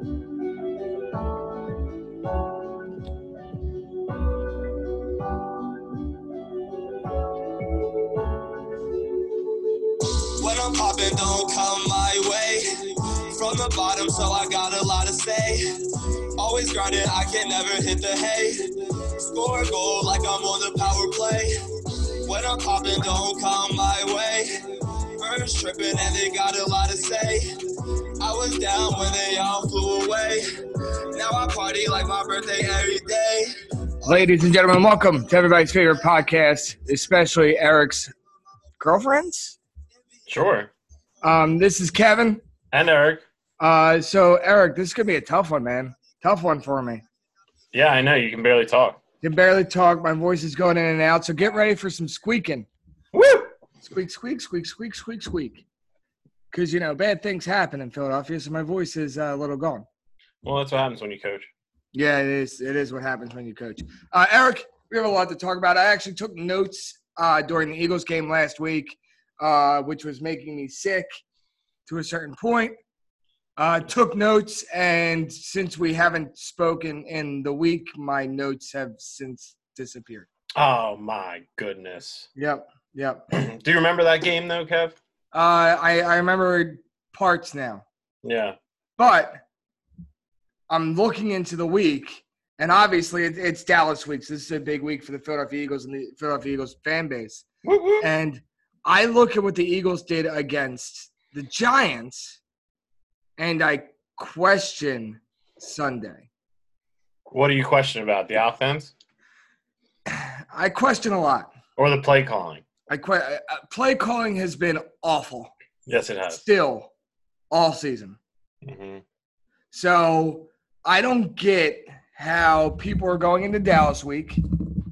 When I'm popping, don't come my way. From the bottom, so I got a lot to say. Always grinding, I can never hit the hay. Score a goal like I'm on the power play. When I'm popping, don't come my way. Birds tripping and they got a lot to say. I was down when they all flew away. Now I party like my birthday every day. Ladies and gentlemen, welcome to everybody's favorite podcast, especially Eric's girlfriends. Sure. Um, this is Kevin. And Eric. Uh, so Eric, this is gonna be a tough one, man. Tough one for me. Yeah, I know. You can barely talk. Can barely talk. My voice is going in and out. So get ready for some squeaking. Woo! Squeak, squeak, squeak, squeak, squeak, squeak. Because you know bad things happen in Philadelphia, so my voice is uh, a little gone. Well, that's what happens when you coach. Yeah, it is. It is what happens when you coach. Uh, Eric, we have a lot to talk about. I actually took notes uh, during the Eagles game last week, uh, which was making me sick to a certain point. Uh, took notes, and since we haven't spoken in the week, my notes have since disappeared. Oh my goodness. Yep, yep. Do you remember that game though, Kev? Uh, I I remember parts now, Yeah. but I'm looking into the week, and obviously it, it's Dallas week. So this is a big week for the Philadelphia Eagles and the Philadelphia Eagles fan base. And I look at what the Eagles did against the Giants, and I question Sunday. What do you question about the offense I question a lot. or the play calling? I que- uh, play calling has been awful Yes, it has. still all season. hmm So I don't get how people are going into Dallas week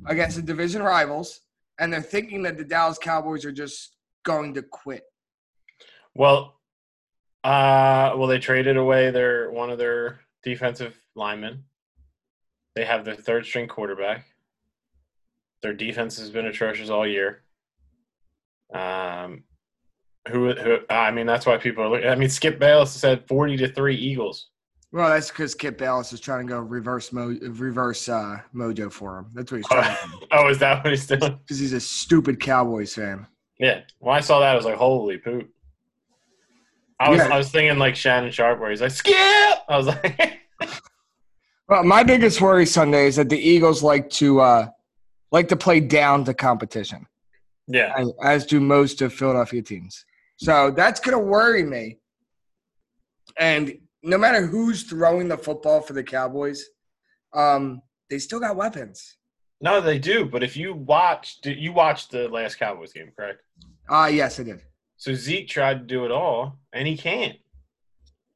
against the division rivals, and they're thinking that the Dallas Cowboys are just going to quit. Well, uh, well, they traded away their one of their defensive linemen. They have their third string quarterback. Their defense has been atrocious all year. Um, who, who? I mean, that's why people are looking. I mean, Skip Bayless said forty to three Eagles. Well, that's because Skip Bayless is trying to go reverse mo- reverse uh, mojo for him. That's what he's trying to do. Oh, is that what he's doing? Because he's a stupid Cowboys fan. Yeah. When I saw that, I was like, "Holy poop!" I was, Yeah. I was thinking like Shannon Sharpe, where he's like, "Skip." I was like, Well, my biggest worry Sunday is that the Eagles like to uh, like to play down to competition, "Yeah, as, as do most of Philadelphia teams. So that's going to worry me. And no matter who's throwing the football for the Cowboys, um, they still got weapons. no, they do." But if you watched, you watched the last Cowboys game, correct? Ah, yes, I did. So Zeke tried to do it all, and he can't.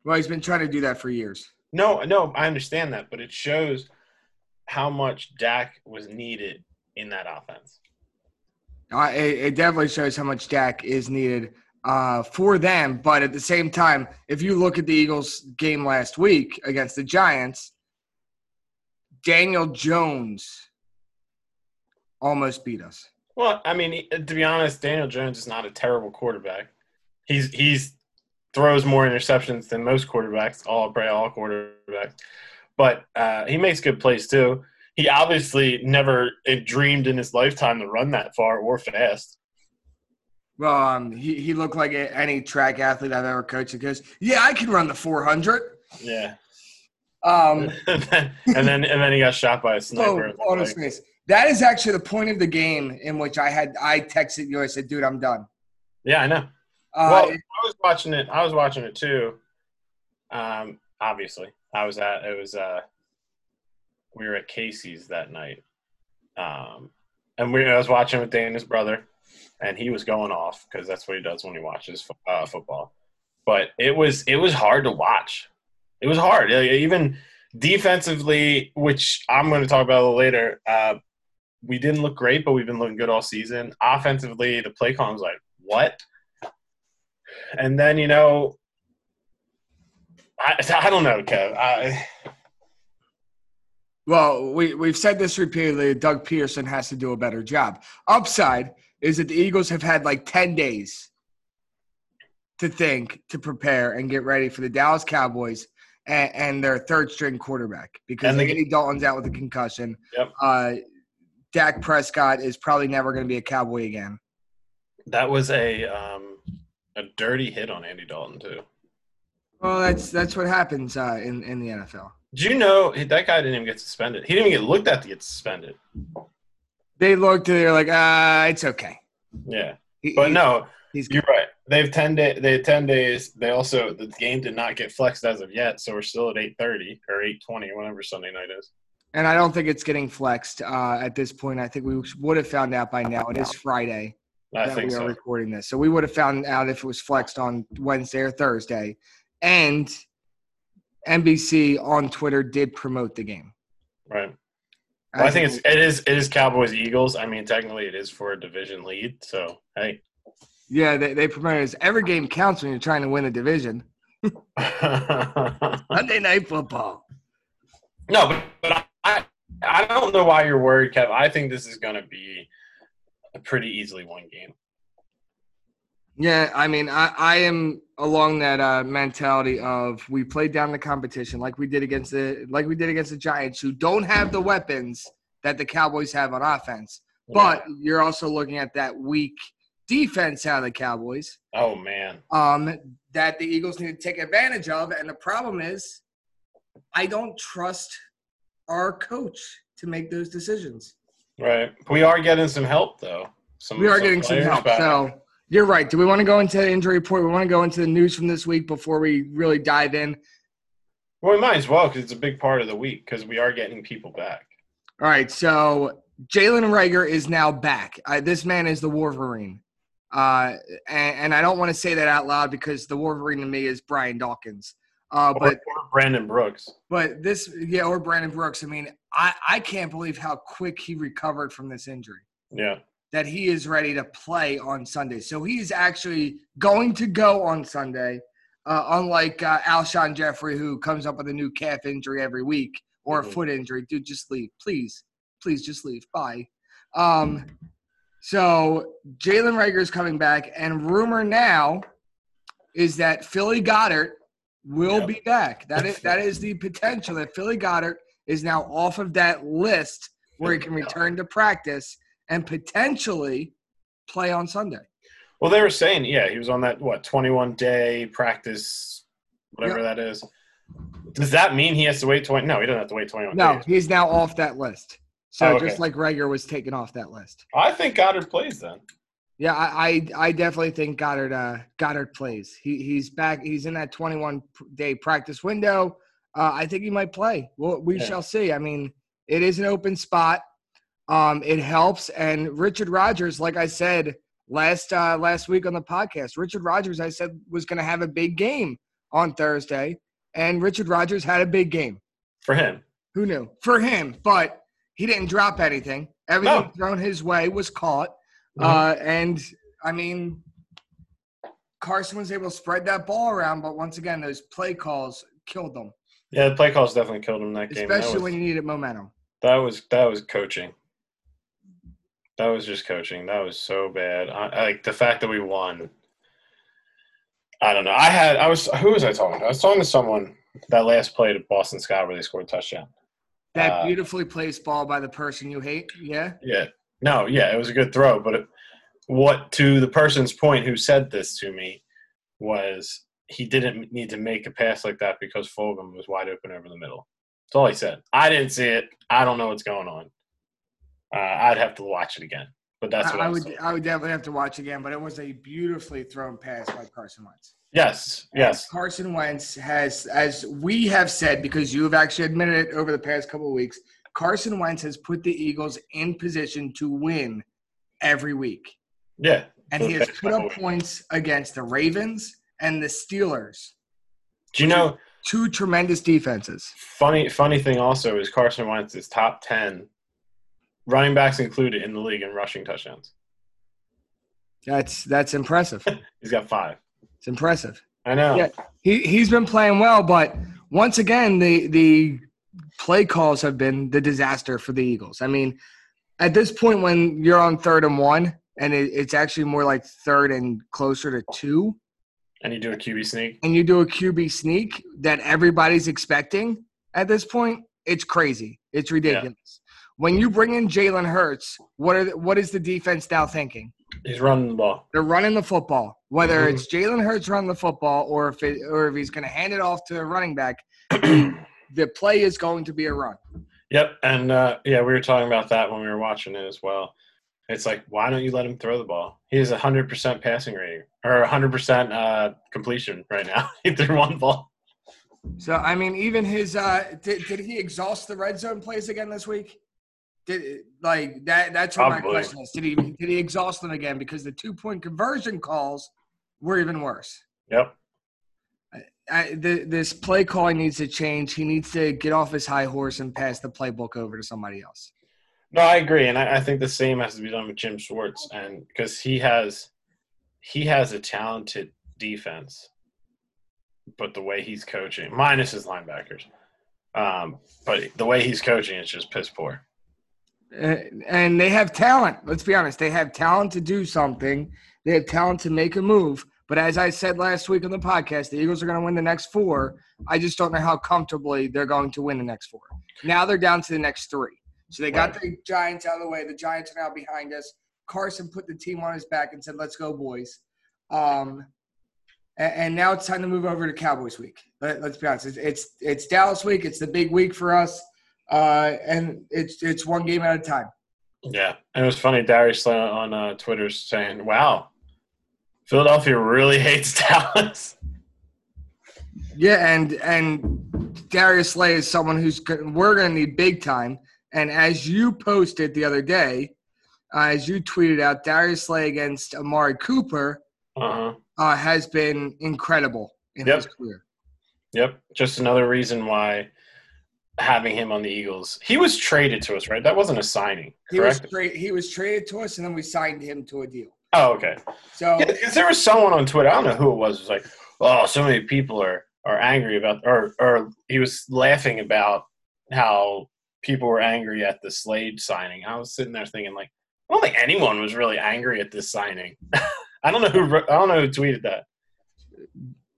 Well, he's been trying to do that for years. No, no, I understand that, but it shows how much Dak was needed in that offense. Uh, it, it definitely shows how much Dak is needed uh, for them. But at the same time, if you look at the Eagles game last week against the Giants, Daniel Jones almost beat us. Well, I mean, to be honest, Daniel Jones is not a terrible quarterback. He's he's throws more interceptions than most quarterbacks, all probably all quarterbacks. But uh, he makes good plays too. He obviously never dreamed in his lifetime to run that far or fast. Well, um, he, he looked like any track athlete I've ever coached. He goes, "Yeah, I can run the 400." Yeah, Um, and then and then he got shot by a oh, sniper. in the on his face. That is actually the point of the game in which I had I texted you. I said, "Dude, I'm done." Yeah, I know. Uh, well, I was watching it. I was watching it too. Um, obviously, I was at. It was. Uh, we were at Casey's that night, um, and we. I was watching with Dana's brother, and he was going off because that's what he does when he watches uh, football. But it was it was hard to watch. It was hard, even defensively, which I'm going to talk about a little later. Uh, we didn't look great, but we've been looking good all season. Offensively, the play call was like, what? And then you know, I, I don't know, Kev. I, Well, we, we've said this repeatedly. Doug Pederson has to do a better job. Upside is that the Eagles have had like 10 days to think, to prepare, and get ready for the Dallas Cowboys and, and their third string quarterback because the- Andy Dalton's out with a concussion. Yep. Uh, Dak Prescott is probably never going to be a Cowboy again. That was a um, a dirty hit on Andy Dalton too. Well, that's that's what happens uh, in in the NFL. Do you know that guy didn't even get suspended? He didn't even get looked at to get suspended. They looked, and they're like, uh, it's okay. Yeah, He- but he- no, he's you're right. They have ten day. They had ten days. They also the game did not get flexed as of yet, so we're still at eight thirty or eight twenty, whatever Sunday night is. And I don't think it's getting flexed uh, at this point. I think we would have found out by now. It is Friday I that think we are so. recording this, so we would have found out if it was flexed on Wednesday or Thursday. And NBC on Twitter did promote the game. Right. Well, I think it's it is it is Cowboys Eagles. I mean, technically, it is for a division lead. So hey, yeah, they, they promoted it as every game counts when you're trying to win a division. Monday Night Football. no, but, but I I don't know why you're worried, Kev. I think this is going to be a pretty easily won game. Yeah, I mean, I, I am along that uh, mentality of we played down the competition like we did against the like we did against the Giants, who don't have the weapons that the Cowboys have on offense. But you're also looking at that weak defense out of the Cowboys oh man, um, that the Eagles need to take advantage of. And the problem is, I don't trust our coach to make those decisions. right? We are getting some help though. Some, We are getting some help. back. So you're right. Do we want to go into the injury report? We want to go into the news from this week before we really dive in. well, we might as well because it's a big part of the week because we are getting people back. All right. So Jalen Reagor is now back. Uh, this man is the Wolverine. Uh, and, and I don't want to say that out loud because the Wolverine to me is Brian Dawkins. Uh, but or, or Brandon Brooks. but this yeah, or Brandon Brooks. I mean, I, I can't believe how quick he recovered from this injury. Yeah, that he is ready to play on Sunday. So he's actually going to go on Sunday, uh, unlike uh, Alshon Jeffery, who comes up with a new calf injury every week or a Mhm. foot injury. Dude, just leave. Please. Please just leave. Bye. Um, so Jalen Reagor is coming back, and rumor now is that Philly Goedert will Yep. be back. That is that is the potential that Philly Goedert is now off of that list where he can return to practice and potentially play on Sunday. Well, they were saying, yeah, he was on that what twenty-one day practice, whatever that is. Does that mean he has to wait twenty? No, he doesn't have to wait twenty-one No, days. he's now off that list. So Oh, okay. just like Reagor was taken off that list. I think Goedert plays then. Yeah, I I, I definitely think Goedert uh, Goedert plays. He he's back. He's in that 21 day practice window. Uh, I think he might play. Well, we Yeah. shall see. I mean, it is an open spot. Um, it helps. And Richard Rogers, like I said last uh, last week on the podcast, Richard Rogers, I said was going to have a big game on Thursday, and Richard Rogers had a big game. For him, Who knew? For him, but he didn't drop anything. Everything No. thrown his way was caught. Mhm. Uh, and I mean, Carson was able to spread that ball around, but once again, those play calls killed them, yeah, the play calls definitely killed him that game. That especially was, when you needed momentum. that was that was coaching. That was just coaching. That was so bad. I, I- like the fact that we won. I don't know. I had I was who was I talking to? I was talking to someone that last play to Boston Scott where they scored a touchdown. That Uh, beautifully placed ball by the person you hate. Yeah. Yeah. No, yeah, it was a good throw, but it, what to the person's point who said this to me was he didn't need to make a pass like that because Fulgham was wide open over the middle. That's all he said. I didn't see it. I don't know what's going on. Uh, I'd have to watch it again, but that's what I, I would. I would definitely have to watch again, but it was a beautifully thrown pass by Carson Wentz. Yes, yes, Carson Wentz has, as we have said, because you have actually admitted it over the past couple of weeks, Carson Wentz has put the Eagles in position to win every week. yeah. And he has put up points against the Ravens and the Steelers. Do you know? Two tremendous defenses. Funny, funny thing also is Carson Wentz is top ten, running backs included in the league in rushing touchdowns. That's that's impressive. He's got five. It's impressive. I know. Yeah. He he's been playing well, but once again, the the play calls have been the disaster for the Eagles. I mean, at this point, when you're on third and one, and it, it's actually more like third and closer to two, And you do a QB sneak. and you do a QB sneak that everybody's expecting at this point, it's crazy. It's ridiculous. When you bring in Jalen Hurts, what are the, what is the defense now thinking? He's running the ball. They're running the football. Whether Mhm. it's Jalen Hurts running the football or if it, or if he's going to hand it off to a running back, the play is going to be a run. Yep, and uh, yeah, we were talking about that when we were watching it as well. It's like, why don't you let him throw the ball? He has a hundred percent passing rating or a hundred percent uh, completion right now. he threw one ball. So I mean, even his uh, did, did he exhaust the red zone plays again this week? Did like that? That's what my question is. Did he did he exhaust them again? Because the two point conversion calls were even worse. Yep. I, the, this play calling needs to change. He needs to get off his high horse and pass the playbook over to somebody else. No, I agree, and I, I think the same has to be done with Jim Schwartz, and because he has he has a talented defense, but the way he's coaching, minus his linebackers, um, but the way he's coaching is just piss poor. And they have talent. Let's be honest. They have talent to do something. They have talent to make a move. But as I said last week on the podcast, the Eagles are going to win the next four. I just don't know how comfortably they're going to win the next four. Now they're down to the next three. So they got the Giants out of the way. The Giants are now behind us. Carson put the team on his back and said, "Let's go, boys." Um, and, and now it's time to move over to Cowboys week. Let, us be honest. It's, it's it's Dallas week. It's the big week for us, uh, and it's it's one game at a time. Yeah, and it was funny. Darius on uh, Twitter saying, "Wow, Philadelphia really hates Dallas." Yeah, and and Darius Slay is someone who's we're going to need big time. And as you posted the other day, uh, as you tweeted out, Darius Slay against Amari Cooper Uh-huh. uh, has been incredible in Yep. his career. Yep, just another reason why having him on the Eagles. He was traded to us, right? That wasn't a signing, He was correct? tra- he was traded to us, and then we signed him to a deal. oh, okay. So Yeah, because there was someone on Twitter. I don't know who it was. Was like, oh, so many people are are angry about, or or he was laughing about how people were angry at the Slade signing. I was sitting there thinking, like, I don't think anyone was really angry at this signing. I don't know who I don't know who tweeted that.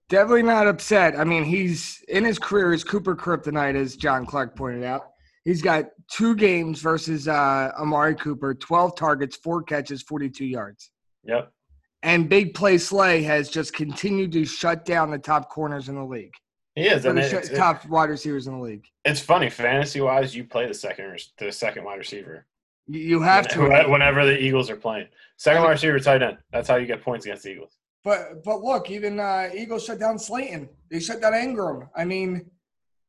Definitely not upset. I mean, he's in his career is Cooper Kryptonite, as John Clark pointed out. He's got two games versus uh, Amari Cooper, 12 targets, four catches, 42 yards. Yep. And Big Play Slay has just continued to shut down the top corners in the league, He is, the it's, sh- top wide receivers in the league. it's funny fantasy wise. You play the second the second wide receiver. You you have to. Whenever the Eagles are playing. Second wide receiver, tight end. That's how you get points against the Eagles. But but look, even uh, Eagles shut down Slayton. They shut down Ingram. I mean,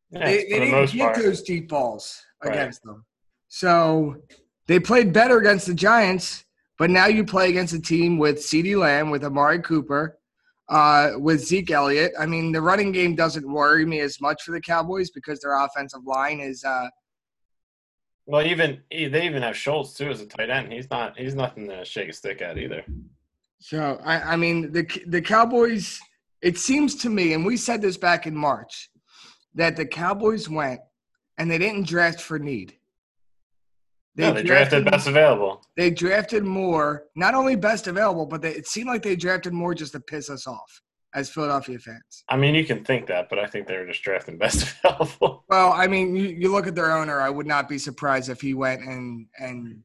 Yeah, they, they the didn't get part. those deep balls Right. against them. So they played better against the Giants, but now you play against a team with CeeDee Lamb, with Amari Cooper, uh, with Zeke Elliott. I mean, the running game doesn't worry me as much for the Cowboys because their offensive line is uh, Well, even they even have Schultz too as a tight end. He's not he's nothing to shake a stick at either. So I, I mean the the Cowboys. It seems to me, and we said this back in March, that the Cowboys went and they didn't draft for need. No, they drafted best available. They drafted more, not only best available, but they, it seemed like they drafted more just to piss us off as Philadelphia fans. I mean, you can think that, but I think they were just drafting best available. Well, I mean, you, you look at their owner. I would not be surprised if he went and and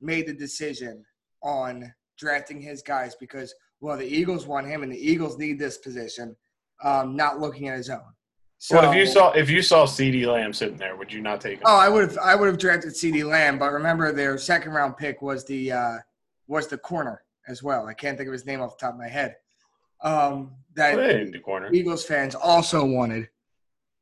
made the decision on drafting his guys because well, the Eagles want him, and the Eagles need this position. Um, not looking at his own. So well, if you saw if you saw CeeDee Lamb sitting there, would you not take him? oh, I would have I would have drafted CeeDee Lamb, but remember their second round pick was the uh, was the corner as well. I can't think of his name off the top of my head. Um, that in the corner. Eagles fans also wanted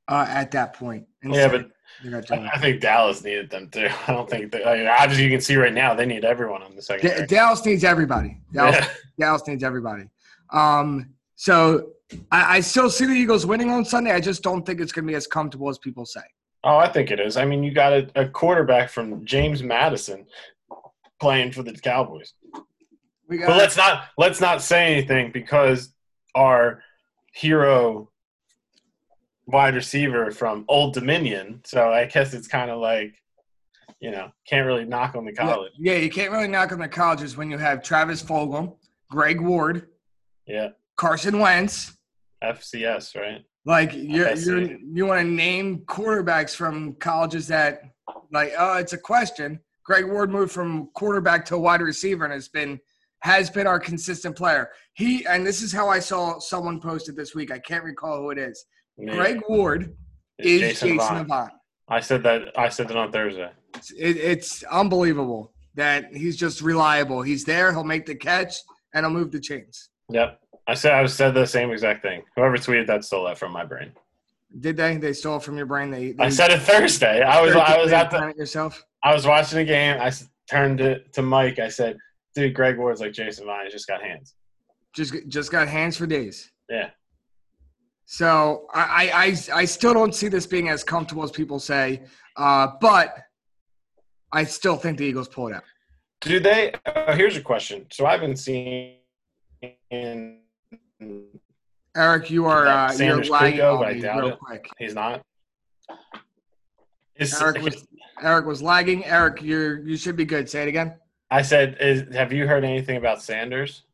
uh, at that point. Yeah, Instead, but they got I I think Dallas needed them too. I don't think that. I mean, obviously, you can see right now they need everyone on the second. Da- Dallas needs everybody. Dallas, Yeah. Dallas needs everybody. Um, so I, I still see the Eagles winning on Sunday. I just don't think it's going to be as comfortable as people say. Oh, I think it is. I mean, you got a, a quarterback from James Madison playing for the Cowboys. We got But let's not let's not say anything because our hero wide receiver from Old Dominion. So I guess it's kind of like, you know, can't really knock on the college. Yeah, you can't really knock on the colleges when you have Travis Fulgham, Greg Ward, Yeah, Carson Wentz. FCS, right? Like you FSC. you you want to name quarterbacks from colleges that like oh it's a question. Greg Ward moved from quarterback to wide receiver and has been has been our consistent player. He and this is how I saw someone posted this week. I can't recall who it is. Greg Ward It's is Jason Jason, Avant. Avant. I said that. I said that on Thursday. It's, it, it's unbelievable that he's just reliable. He's there. He'll make the catch and he'll move the chains. Yep. I said I said the same exact thing. Whoever tweeted that stole that from my brain. Did they? They stole it from your brain. They. they I said it Thursday. I was I was at the yourself. I was watching the game. I turned to, to Mike. I said, "Dude, Greg Ward's like Jason Avant. He's just got hands." Just just got hands for days. Yeah. So I, I, I, still don't see this being as comfortable as people say, uh, but I still think the Eagles pull it out. Do they? Uh, here's a question. So I haven't seen. Eric, you are uh, you're lagging go, on I me doubt real it. quick. He's not. Is, Eric was Eric was lagging. Eric, you you should be good. Say it again. I said, is, "Have you heard anything about Sanders?"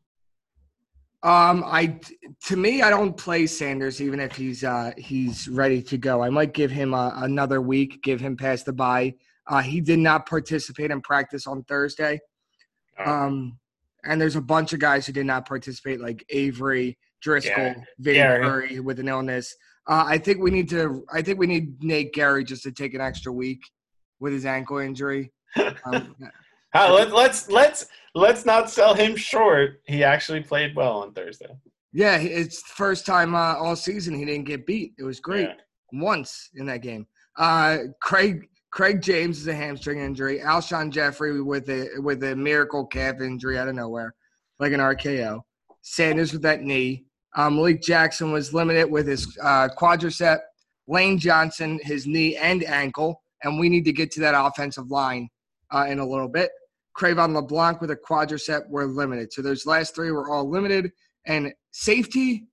Um, I to me, I don't play Sanders even if he's uh he's ready to go. I might give him uh, another week, give him past the bye. Uh, he did not participate in practice on Thursday. Uh, Um, and there's a bunch of guys who did not participate, like Avery, Driscoll. Vinny Gary. Curry with an illness. Uh, I think we need to. I think we need Nate Gerry just to take an extra week with his ankle injury. Um, Uh, let, let's let's let's not sell him short. He actually played well on Thursday. yeah, it's the first time uh, all season he didn't get beat. It was great Yeah. once in that game. Uh, Craig Craig James is a hamstring injury. Alshon Jeffery with a with a miracle calf injury out of nowhere, like an RKO. Sanders with that knee. Um, Malik Jackson was limited with his uh, quadricep. Lane Johnson, his knee and ankle, and we need to get to that offensive line uh, in a little bit. Cre'Von LeBlanc with a quadricep were limited. So those last three were all limited. And safety,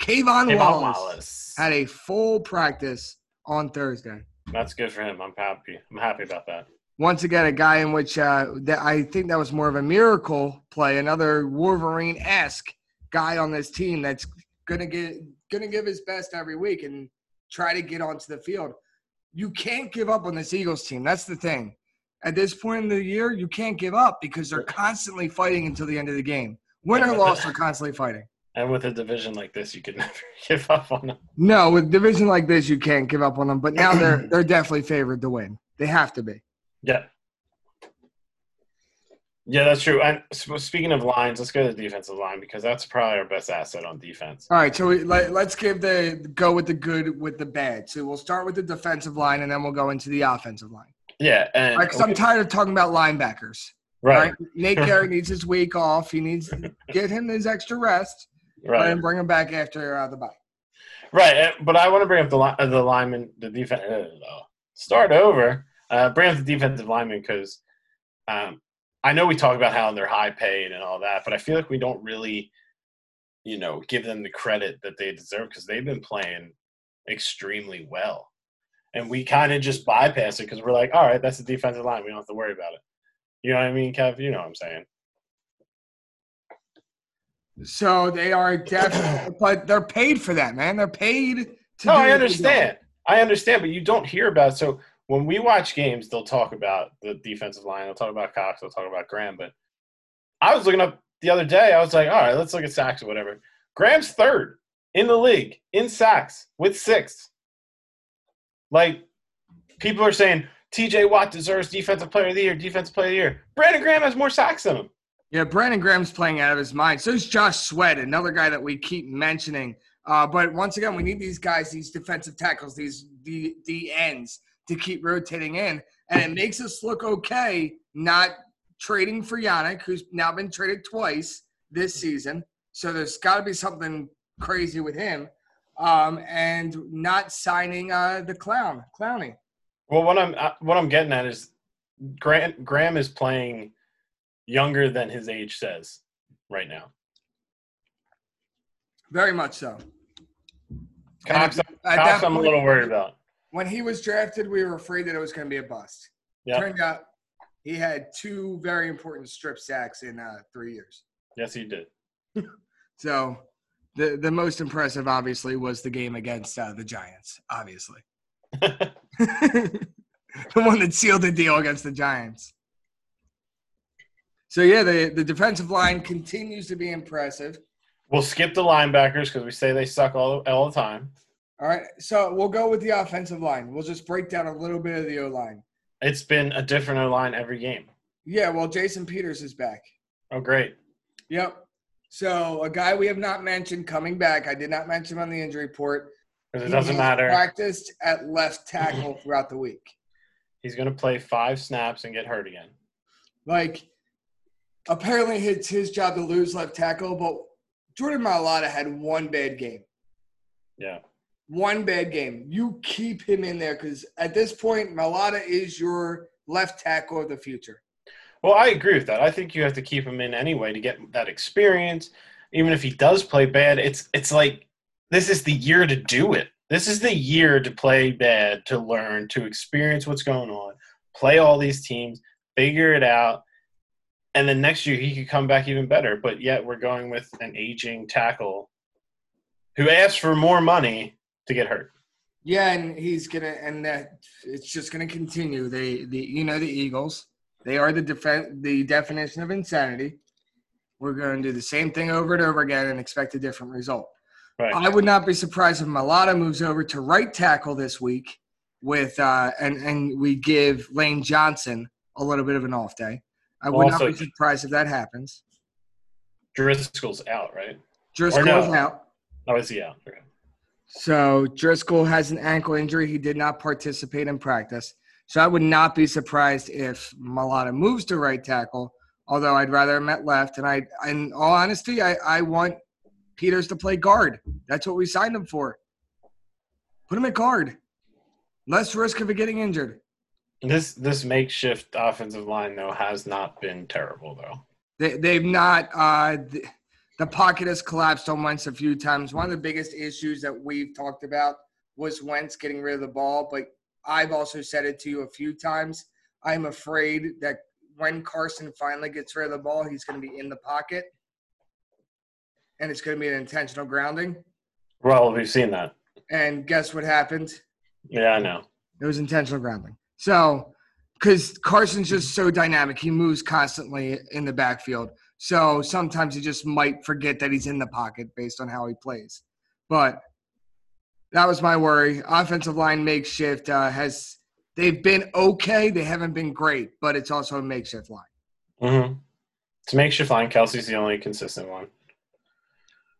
K'Von K'Von Wallace, Wallace. had a full practice on Thursday. That's good for him. I'm happy. I'm happy about that. Once again, a guy in which uh, that I think that was more of a miracle play, another Wolverine esque guy on this team that's gonna get gonna give his best every week and try to get onto the field. You can't give up on this Eagles team. That's the thing. At this point in the year, you can't give up because they're constantly fighting until the end of the game. Win or loss, they're constantly fighting. And with a division like this, you could never give up on them. No, with division like this, you can't give up on them. But now they're they're definitely favored to win. They have to be. Yeah. Yeah, that's true. And speaking of lines, let's go to the defensive line because that's probably our best asset on defense. All right, so we, let, let's give the go with the good with the bad. So we'll start with the defensive line, and then we'll go into the offensive line. Yeah, and right, because I'm tired of talking about linebackers. right, right, Nate Gary needs his week off. He needs to get him his extra rest, right, and bring him back after uh, the bye. right. uh, But I want to bring up the uh, the lineman, the defense. Uh, start over. Uh, bring up the defensive lineman because um, I know we talk about how they're high paid and all that, but I feel like we don't really, you know, give them the credit that they deserve because they've been playing extremely well. And we kind of just bypass it because we're like, all right, that's the defensive line. We don't have to worry about it. You know what I mean, Kev? You know what I'm saying? So they are definitely, but they're paid for that, man. They're paid to. No, I understand. I understand, but you don't hear about it. So when we watch games, they'll talk about the defensive line. They'll talk about Cox. They'll talk about Graham. But I was looking up the other day. I was like, all right, let's look at sacks or whatever. Graham's third in the league in sacks with six. Like people are saying, T.J. Watt deserves Defensive Player of the Year. Defensive Player of the Year. Brandon Graham has more sacks than him. Yeah, Brandon Graham's playing out of his mind. So is Josh Sweat, another guy that we keep mentioning. Uh, but once again, we need these guys, these defensive tackles, these the D ends to keep rotating in. And it makes us look okay not trading for Yannick, who's now been traded twice this season. So there's got to be something crazy with him. Um, and not signing uh, the clown, Clowney. Well, what I'm uh, what I'm getting at is Graham Graham is playing younger than his age says right now. Very much so. Cox, At Cox that I'm a little worried about. when he was drafted, we were afraid that it was going to be a bust. Yeah. Turned out he had two very important strip sacks in uh, three years. Yes, he did. So the the most impressive, obviously, was the game against uh, the Giants. Obviously, the one that sealed the deal against the Giants. So yeah, the the defensive line continues to be impressive. We'll skip the linebackers because we say they suck all all the time. All right, so we'll go with the offensive line. We'll just break down a little bit of the O line. It's been a different O line every game. Yeah, well, Jason Peters is back. Oh, great. Yep. So a guy we have not mentioned coming back. I did not mention him on the injury report. Because it doesn't matter. Practiced at left tackle throughout the week. He's going to play five snaps and get hurt again. Like, apparently it's his job to lose left tackle, but Jordan Mailata had one bad game. Yeah. One bad game. You keep him in there because at this point, Mailata is your left tackle of the future. Well, I agree with that. I think you have to keep him in anyway to get that experience. Even if he does play bad, it's it's like this is the year to do it. This is the year to play bad, to learn, to experience what's going on, play all these teams, figure it out, and then next year he could come back even better. But yet we're going with an aging tackle who asks for more money to get hurt. Yeah, and he's gonna, and that it's just gonna continue. They, the you know, the Eagles, they are the defen- the definition of insanity. We're going to do the same thing over and over again and expect a different result. Right. I would not be surprised if Mailata moves over to right tackle this week with uh, and and we give Lane Johnson a little bit of an off day. I would Also- not be surprised if that happens. Driscoll's out, right? Driscoll's no. out. Oh, is he out? Okay. So Driscoll has an ankle injury. He did not participate in practice. So I would not be surprised if Mailata moves to right tackle, although I'd rather him at left. And I, in all honesty, I, I want Peters to play guard. That's what we signed him for. Put him at guard. Less risk of it getting injured. This this makeshift offensive line though has not been terrible though. They, they've not. Uh, the, the pocket has collapsed on Wentz a few times. One of the biggest issues that we've talked about was Wentz getting rid of the ball, but I've also said it to you a few times. I'm afraid that when Carson finally gets rid of the ball, he's going to be in the pocket, and it's going to be an intentional grounding. Well, we've seen that. And guess what happened? Yeah, I know. It was intentional grounding. So, because Carson's just so dynamic, he moves constantly in the backfield. So sometimes he just might forget that he's in the pocket based on how he plays. But that was my worry. Offensive line makeshift uh, has they've been okay. They haven't been great, but it's also a makeshift line. Mm-hmm. To makeshift line, Kelce's the only consistent one.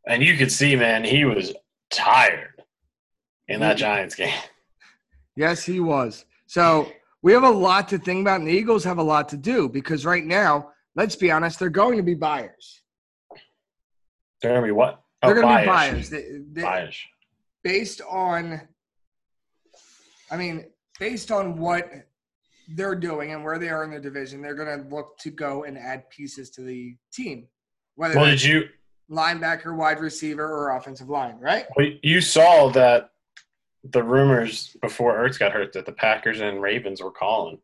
And you could see, man, he was tired in that Giants game. Yes, he was. So we have a lot to think about, and the Eagles have a lot to do because right now, let's be honest, they're going to be buyers. They're gonna be what? They're oh, going to be buyers. They- they- Bayish. Based on I mean, based on what they're doing and where they are in the division, they're going to look to go and add pieces to the team, whether Well, did you? linebacker, wide receiver, or offensive line, right? Well, you saw that the rumors before Ertz got hurt that the Packers and Ravens were calling.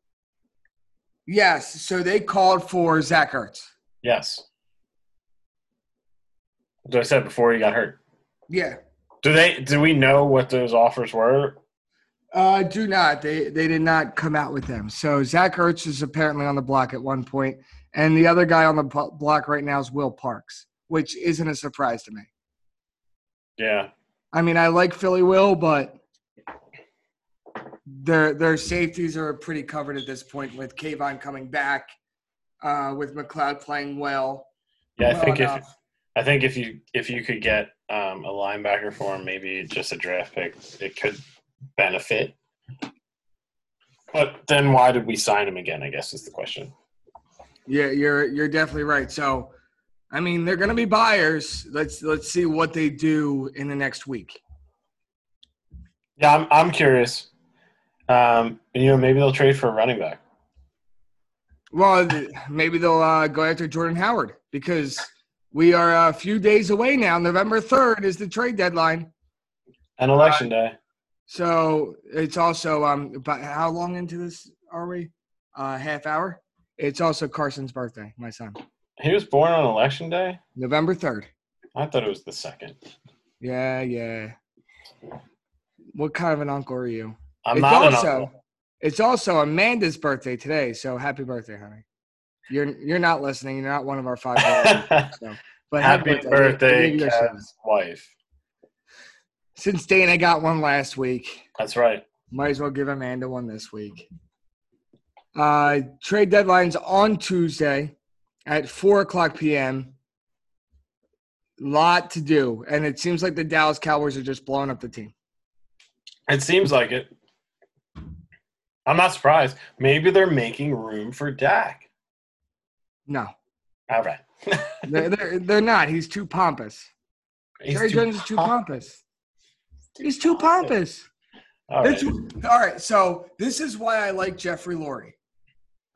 Yes. So they called for Zach Ertz. Yes. As I said before he got hurt. Yeah. Do they? Do we know what those offers were? Uh, do not. They they did not come out with them. So Zach Ertz is apparently on the block at one point, and the other guy on the block right now is Will Parks, which isn't a surprise to me. Yeah. I mean, I like Philly Will, but their their safeties are pretty covered at this point with K'Von coming back, uh, with McLeod playing well. Yeah, I well think if enough. I think if you if you could get um, a linebacker for him, maybe just a draft pick, it could benefit. But then why did we sign him again? I guess is the question. yeah, you're you're definitely right. So, I mean, they're going to be buyers. Let's let's see what they do in the next week. Yeah, I'm I'm curious. Um, you know, maybe they'll trade for a running back. Well, maybe they'll uh, go after Jordan Howard because we are a few days away now. November third is the trade deadline. And election day. So it's also um about how long into this are we? Uh half hour. It's also Carson's birthday, my son. He was born on election day. November third. I thought it was the second. Yeah, yeah. What kind of an uncle are you? I'm it's not also an uncle. it's also Amanda's birthday today, so happy birthday, honey. You're you're not listening. You're not one of our five. followers, so, but Happy I birthday, gave you a shout out. Kev's wife. Since Dana got one last week, That's right. might as well give Amanda one this week. Uh, trade deadlines on Tuesday at four o'clock p.m. Lot to do, and it seems like the Dallas Cowboys are just blowing up the team. It seems like it. I'm not surprised. Maybe they're making room for Dak. No, All right. they're they're, they're not. He's too pompous. He's Jerry too Jones is too pompous. He's too pompous. All That's- all right. So this is why I like Jeffrey Lurie.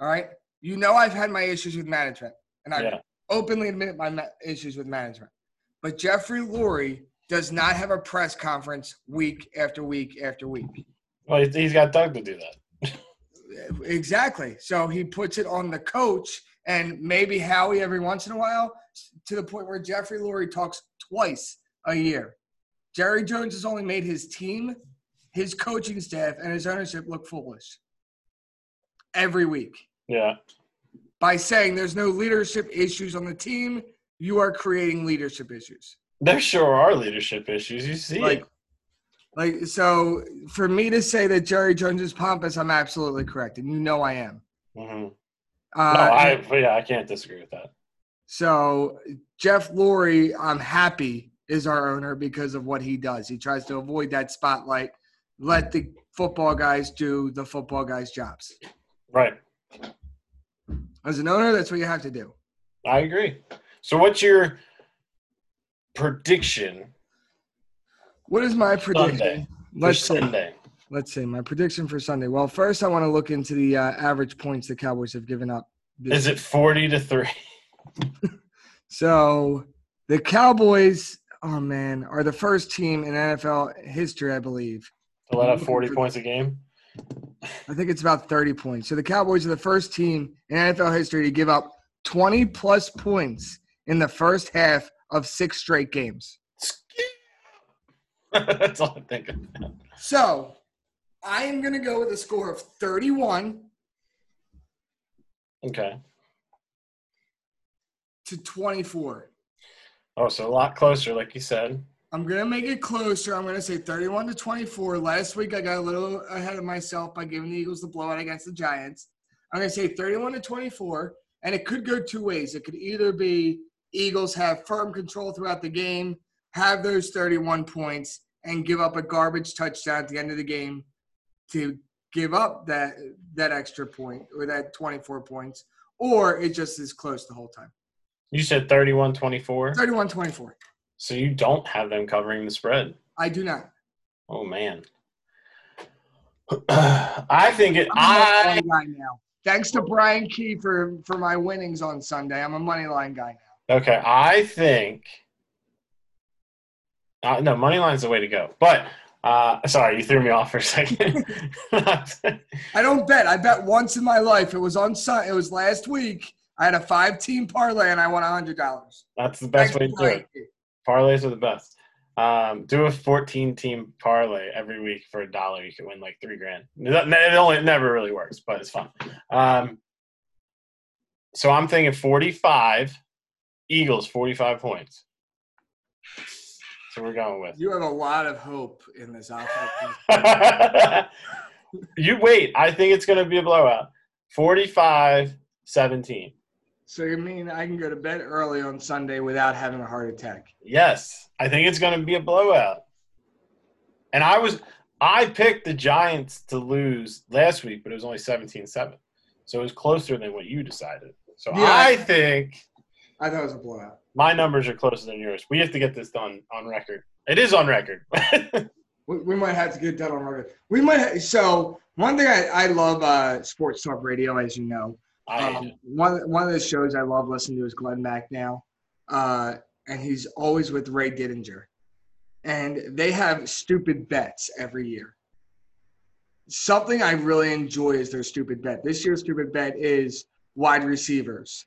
All right. You know I've had my issues with management, and I Yeah. openly admit my ma- issues with management. But Jeffrey Lurie does not have a press conference week after week after week. Well, he's- he's got Doug to do that. Exactly. So he puts it on the coach and maybe Howie every once in a while to the point where Jeffrey Lurie talks twice a year. Jerry Jones has only made his team, his coaching staff, and his ownership look foolish every week Yeah. by saying there's no leadership issues on the team. You are creating leadership issues. There sure are leadership issues. You see Like, it. like so for me to say that Jerry Jones is pompous, I'm absolutely correct, and you know I am. Mhm. Uh, no, I but yeah, I can't disagree with that. So Jeff Lurie, I'm happy is our owner because of what he does. He tries to avoid that spotlight, let the football guys do the football guys' jobs. Right. As an owner, that's what you have to do. I agree. So what's your prediction What is my prediction? Sunday. Let's. Sunday? Let's see. My prediction for Sunday. Well, first I want to look into the uh, average points the Cowboys have given up. Is it forty to three? So the Cowboys, oh man, are the first team in NFL history, I believe, To let up forty points a game? I think it's about 30 points. So the Cowboys are the first team in NFL history to give up 20 plus points in the first half of six straight games. That's all I'm thinking. So I am going to go with a score of 31 Okay. to 24. Oh, so a lot closer, like you said. I'm going to make it closer. I'm going to say 31 to 24. Last week I got a little ahead of myself by giving the Eagles the blowout against the Giants. I'm going to say 31 to 24, and it could go two ways. It could either be Eagles have firm control throughout the game, have those 31 points, and give up a garbage touchdown at the end of the game to give up that that extra point or that 24 points, or it just is close the whole time. You said 31 24. 31 24. So you don't have them covering the spread. I do not. Oh, man. I think it. I'm a I money line now. Thanks to Brian Key for for my winnings on Sunday. I'm a money line guy now. Okay, I think. Uh, no, money line's the way to go. But uh, sorry, you threw me off for a second. I don't bet. I bet once in my life. It was on. It was last week. I had a five team parlay and I won hundred dollars. That's the best way to do it. Parlays are the best. Um, do a 14 team parlay every week for a dollar. You can win like three grand. It only it never really works, but it's fun. Um, so I'm thinking 45 Eagles, 45 points. So we're going with. You have a lot of hope in this offense. you wait. I think it's going to be a blowout. 45 17. so you mean I can go to bed early on Sunday without having a heart attack? Yes, I think it's going to be a blowout. And I was, I picked the Giants to lose last week, but it was only 17 7. So it was closer than what you decided. So Yeah. I think I thought it was a blowout. My numbers are closer than yours. We have to get this done on record. It is on record. We, we might have to get that on record. We might. Ha- so one thing I, I love uh, sports talk radio, as you know. I, Um, one one of the shows I love listening to is Glenn Macnow, uh, and he's always with Ray Didinger, and they have stupid bets every year. Something I really enjoy is their stupid bet. This year's stupid bet is wide receivers.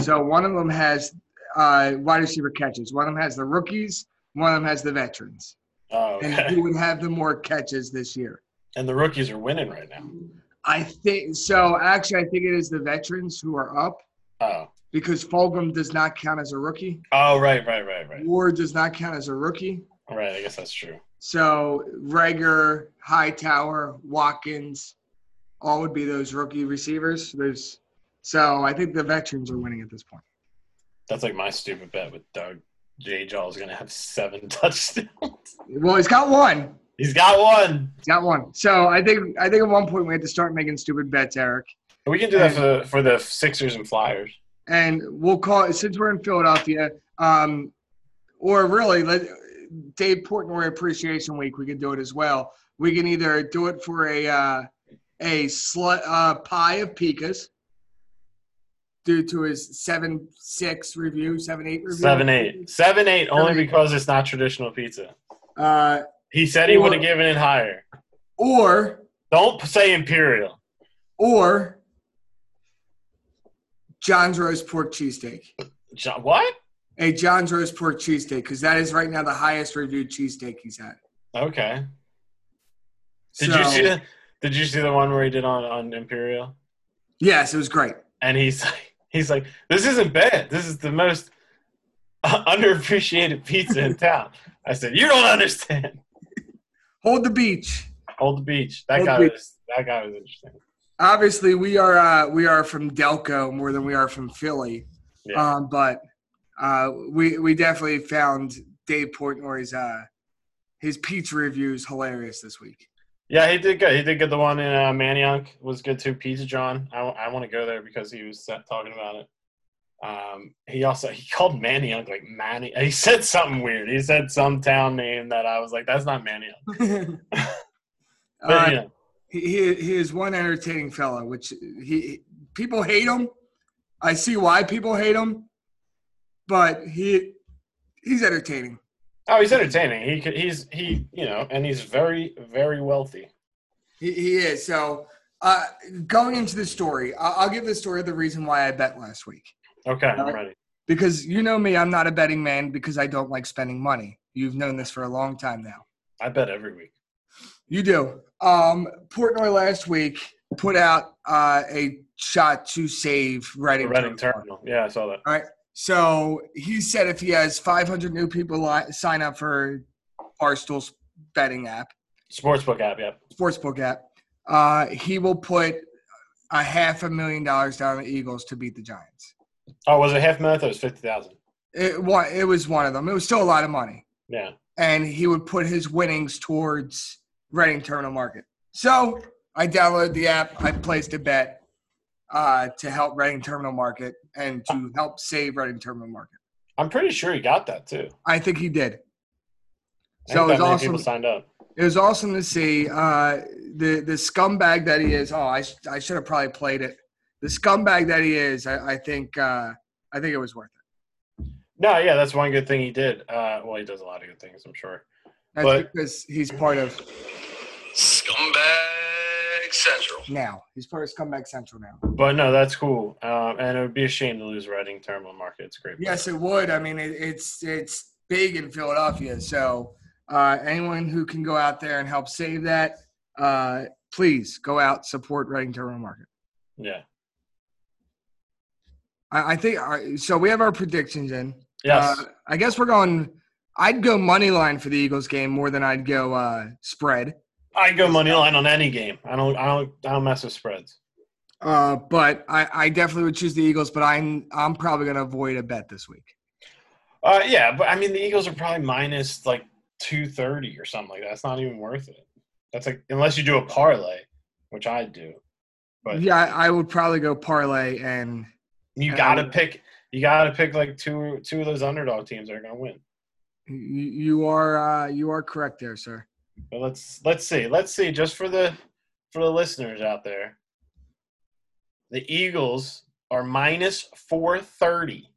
So one of them has uh, wide receiver catches. One of them has the rookies. One of them has the veterans. Oh, And okay. who would have the more catches this year? And the rookies are winning right now. I think so. Actually, I think it is the veterans who are up Oh. because Fulgham does not count as a rookie. Oh, right, right, right, right. Ward does not count as a rookie. Right, I guess that's true. So Reagor, Hightower, Watkins, all would be those rookie receivers. There's so I think the veterans are winning at this point. That's like my stupid bet with Doug. J. Jaw is going to have seven touchdowns. Well, he's got one. He's got one. He's got one. So I think I think at one point we had to start making stupid bets, Eric. We can do that for the, for the Sixers and Flyers. And we'll call it since we're in Philadelphia, um, or really let Dave Portnoy Appreciation Week. We could do it as well. We can either do it for a uh, a sl- uh, pie of Pica's due to his seven six review, seven eight review, Seven eight, seven eight, only Seven, eight. because it's not traditional pizza. uh, He said he would have given it higher. or Don't say imperial. or John's roast pork cheesesteak. John, what? A John's roast pork cheesesteak because that is right now the highest reviewed cheesesteak he's had. Okay. Did So- you see the Did you see the one where he did on on imperial? Yes, it was great. And he's like, he's like, this isn't bad. This is the most underappreciated pizza in town. I said, you don't understand. Hold the beach. Hold the beach. That Hold guy beach. was that guy was interesting. Obviously, we are uh, we are from Delco more than we are from Philly, Yeah. um, but uh, we we definitely found Dave Portnoy's uh, his pizza reviews hilarious this week. Yeah, he did good. He did good. The one in uh, Manoa was good too. Pizza John. I, I want to go there because he was talking about it. Um, he also he called Manoa like Manny. He said something weird. He said some town name that I was like, that's not Manoa. But uh, you know, he, he he is one entertaining fellow, which he people hate him. I see why people hate him, but he he's entertaining. Oh, he's entertaining. He he's he you know, and he's very very wealthy. He, he is. So uh, going into the story, I'll, I'll give the story of the reason why I bet last week. Okay, I'm ready. Because you know me, I'm not a betting man because I don't like spending money. You've known this for a long time now. I bet every week. You do. Um, Portnoy last week put out uh, a shot to save Reading. Reading Terminal. Terminal. Yeah, I saw that. So he said if he has 500 new people li- sign up for Barstool's betting app, Sportsbook app. Yeah. sportsbook app, uh, he will put a half a million dollars down on the Eagles to beat the Giants. Oh, was it half a million? It was fifty thousand. It, wa- it was one of them. It was still a lot of money. Yeah. and he would put his winnings towards Reading Terminal Market. So I downloaded the app. I placed a bet uh, to help Reading Terminal Market and to help save Reading Terminal Market. I'm pretty sure he got that too. I think he did. I So it was awesome. people signed up. It was awesome to see uh, the the scumbag that he is. Oh, I, I should have probably played it. The scumbag that he is. I, I think uh, I think it was worth it. No, yeah, that's one good thing he did. Uh, well, he does a lot of good things, I'm sure. That's But- because he's part of Scumbag Central. now. He's part of Scumbag Central now. But no, that's cool. Um, and it would be a shame to lose Reading Terminal Market. It's great. place. Yes, it would. I mean, it, it's it's big in Philadelphia, so uh, anyone who can go out there and help save that, uh, please go out support Reading Terminal Market. Yeah. I, I think uh, so. We have our predictions in. Yes. Uh, I guess we're going. I'd go money line for the Eagles game more than I'd go uh, spread. I go money line on any game. I don't. I don't. I don't mess with spreads. Uh, but I, I definitely would choose the Eagles. But I'm I'm probably going to avoid a bet this week. Uh, yeah, but I mean, the Eagles are probably minus like two thirty or something like that. It's not even worth it. That's like unless you do a parlay, which I do. But Yeah, I, I would probably go parlay and you gotta pick. You gotta pick like two two of those underdog teams that are gonna win. you are uh, you are correct there, sir. But let's let's see. Let's see. Just for the for the listeners out there, the Eagles are minus four thirty.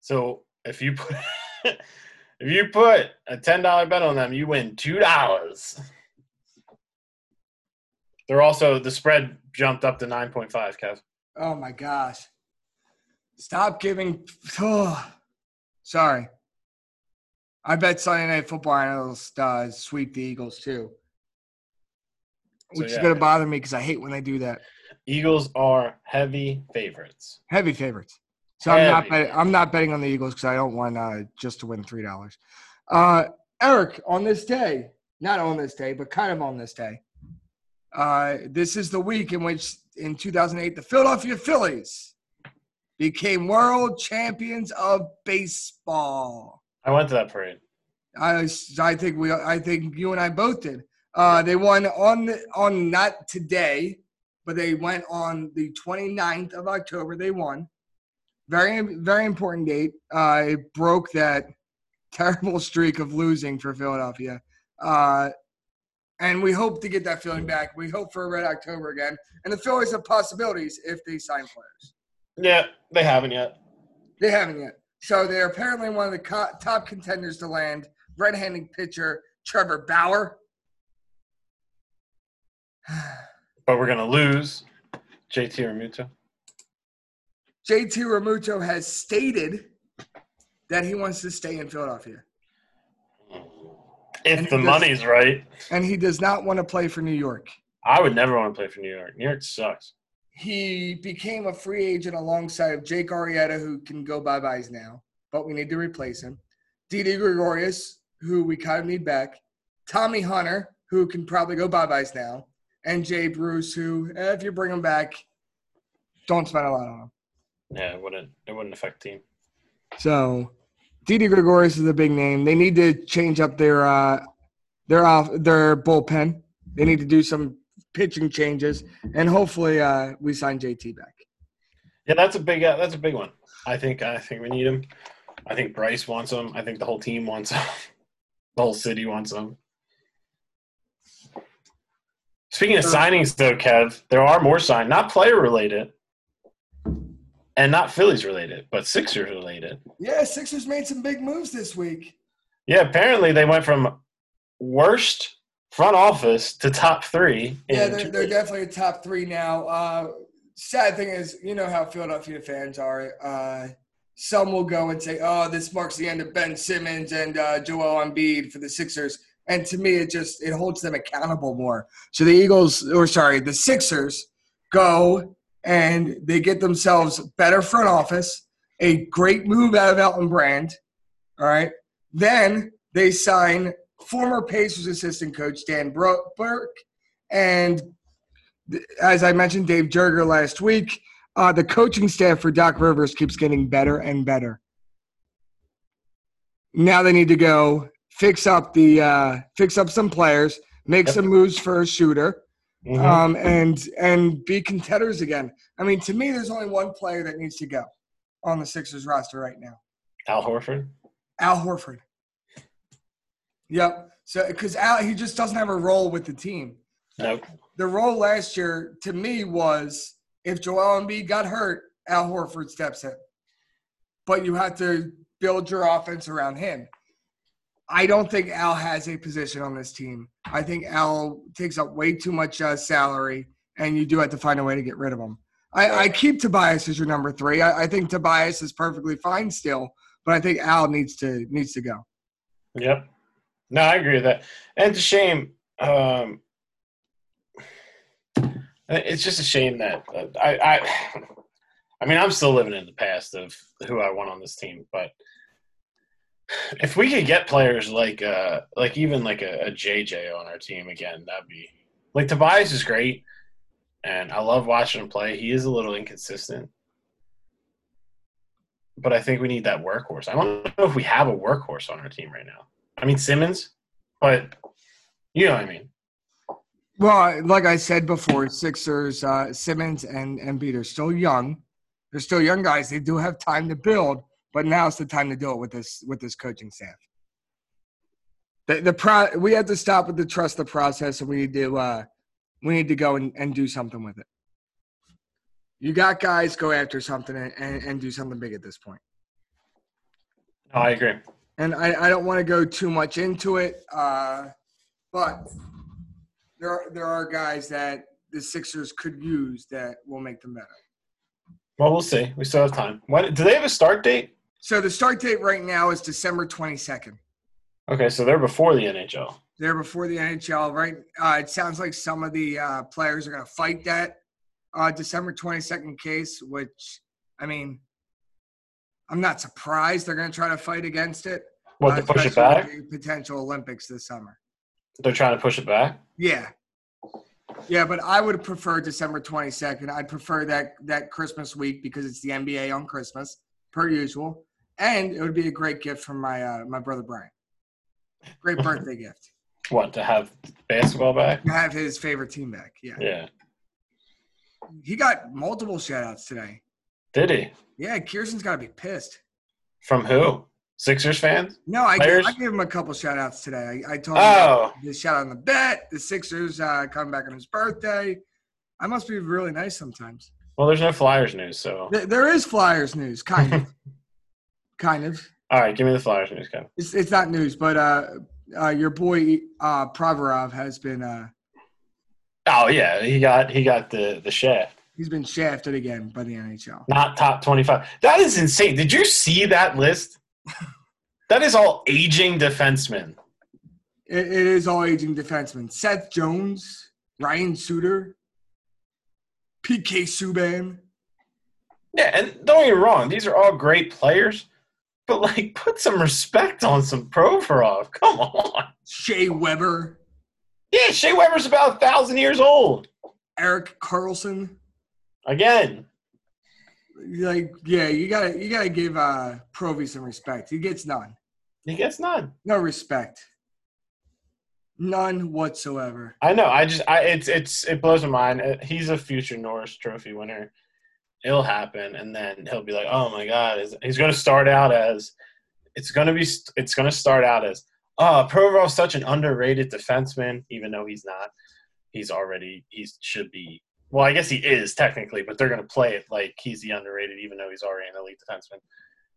So if you put if you put a ten dollar bet on them, you win two dollars. They're also the spread jumped up to nine point five, Kev. Oh my gosh. Stop giving. Oh, sorry. I bet Sunday Night Football analysts uh, sweep the Eagles too, So, which is going to bother me because I hate when they do that. Eagles are heavy favorites. Heavy favorites. So I'm not Heavy betting. I'm not betting on the Eagles because I don't want uh, just to win three dollars. Uh, Eric, on this day, not on this day, but kind of on this day, uh, this is the week in which, in 2008, the Philadelphia Phillies became world champions of baseball. I went to that parade. I, I think we I think you and I both did. Uh, they won on on not today, but they went on the 29th of October. They won. Very very important date. Uh, it broke that terrible streak of losing for Philadelphia. Uh, and we hope to get that feeling back. We hope for a red October again. And the Phillies have possibilities if they sign players. Yeah, they haven't yet. They haven't yet. So they're apparently one of the co- top contenders to land. right-handed pitcher Trevor Bauer. But we're gonna lose JT Realmuto. JT Realmuto has stated that he wants to stay in Philadelphia, If the does- money's right, and he does not want to play for New York. I would never want to play for New York. New York sucks. He became a free agent alongside of Jake Arrieta, who can go bye byes now, but we need to replace him. Didi Gregorius, who we kind of need back. Tommy Hunter, who can probably go bye byes now, and Jay Bruce, who, eh, if you bring him back, don't spend a lot on him. Yeah, it wouldn't. It wouldn't affect team. So, Didi Gregorius is a big name. They need to change up their uh, their off their bullpen. They need to do some pitching changes, and hopefully, uh, we sign JT back. Yeah, that's a big. Uh, that's a big one. I think. I think we need him. I think Bryce wants him. I think the whole team wants him. the whole city wants him. Speaking of signings, though, Kev, there are more signed, not player related, and not Phillies related, but Sixers related. Yeah, Sixers made some big moves this week. Yeah, apparently they went from worst front office to top three. Yeah, they're, they're definitely a top three now. Uh, sad thing is, you know how Philadelphia fans are. Uh, some will go and say, "Oh, this marks the end of Ben Simmons and uh, Joel Embiid for the Sixers," and to me, it just it holds them accountable more. So the Eagles, or sorry, the Sixers, go and they get themselves better front office, a great move out of Elton Brand. All right, then they sign former Pacers assistant coach Dan Burke and as I mentioned, Dave Joerger last week, uh, the coaching staff for Doc Rivers keeps getting better and better. Now they need to go fix up the uh, fix up some players, make Yep. some moves for a shooter, Mhm. um, and and be contenders again. I mean, to me, there's only one player that needs to go on the Sixers roster right now. Al Horford. Al Horford. Yep. So because Al, he just doesn't have a role with the team. Nope. the role last year to me was if Joel Embiid got hurt, Al Horford steps in. But you have to build your offense around him. I don't think Al has a position on this team. I think Al takes up way too much uh, salary, and you do have to find a way to get rid of him. I, I keep Tobias as your number three. I, I think Tobias is perfectly fine still, but I think Al needs to needs to go. Yep. No, I agree with that. And it's a shame. Um, it's just a shame that uh, I, I, I mean, I'm still living in the past of who I want on this team, but if we could get players like, uh, like even like a, a JJ on our team again, that'd be like Tobias is great, and I love watching him play. He is a little inconsistent, but I think we need that workhorse. I don't know if we have a workhorse on our team right now. I mean Simmons, but you know what I mean. Well, like I said before, Sixers, uh, Simmons and Embiid are still young. They're still young guys. They do have time to build, but now's the time to do it with this with this coaching staff. The the pro we have to stop with the trust the process, and we need to uh, we need to go and, and do something with it. You got guys, go after something and, and, and do something big at this point. No, I agree. And I, I don't want to go too much into it, uh, but there are, there are guys that the Sixers could use that will make them better. Well, we'll see. We still have time. When do they have a start date? So the start date right now is December 22nd. Okay, so they're before the NHL. They're before the NHL, right? Uh, it sounds like some of the uh, players are going to fight that uh, December 22nd case, which, I mean, I'm not surprised they're going to try to fight against it. What uh, to push it back? the Potential Olympics this summer. They're trying to push it back. Yeah. Yeah, but I would prefer December 22nd. I'd prefer that that Christmas week because it's the NBA on Christmas, per usual. And it would be a great gift from my uh, my brother Brian. Great birthday gift. What to have basketball back? To have his favorite team back. Yeah. Yeah. He got multiple shout outs today. Did he? Yeah, Kirsten's got to be pissed. From who? Sixers fans? No, I, Players? I gave him a couple shout outs today. I, I told him Oh, the shout out on the bet, the Sixers uh, coming back on his birthday. I must be really nice sometimes. well, there's no Flyers news, so There, there is Flyers news, kind of. kind of. all right, give me the Flyers news, Kevin. It's, it's not news, but uh, uh, your boy uh, Provorov has been uh, Oh yeah, he got he got the the shaft. He's been shafted again by the NHL. Not top twenty five. That is insane. Did you see that list? that is all aging defensemen. It, it is all aging defensemen: Seth Jones, Ryan Suter, PK Subban. Yeah, and don't get me wrong, these are all great players, but like put some respect on some Provorov. Come on. Shea Weber, Yeah, Shea Weber's about a thousand years old. Erik Karlsson. Again. Like, yeah, you gotta you gotta give uh Provy some respect. He gets none. He gets none. No respect. None whatsoever. I know. I just, I it's, it's, it blows my mind. Uh, He's a future Norris Trophy winner. It'll happen, and then he'll be like, "Oh my God!" Is- He's going to start out as, it's going to be, it's going to start out as, "Oh, Provorov's such an underrated defenseman," even though he's not. He's already, he should be. Well, I guess he is technically, but they're going to play it like he's the underrated, even though he's already an elite defenseman.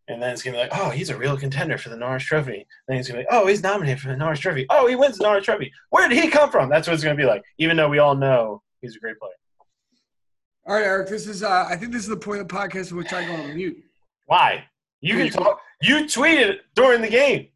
And then it's gonna be like, oh, he's a real contender for the Norris Trophy. And Then he's gonna be like, oh, he's nominated for the Norris Trophy. Oh, he wins the Norris Trophy. Where did he come from? That's what it's gonna be like. Even though we all know he's a great player. All right, Eric. This is uh I think this is the point of the podcast in which I go on mute. Why? You can talk. You tweeted during the game.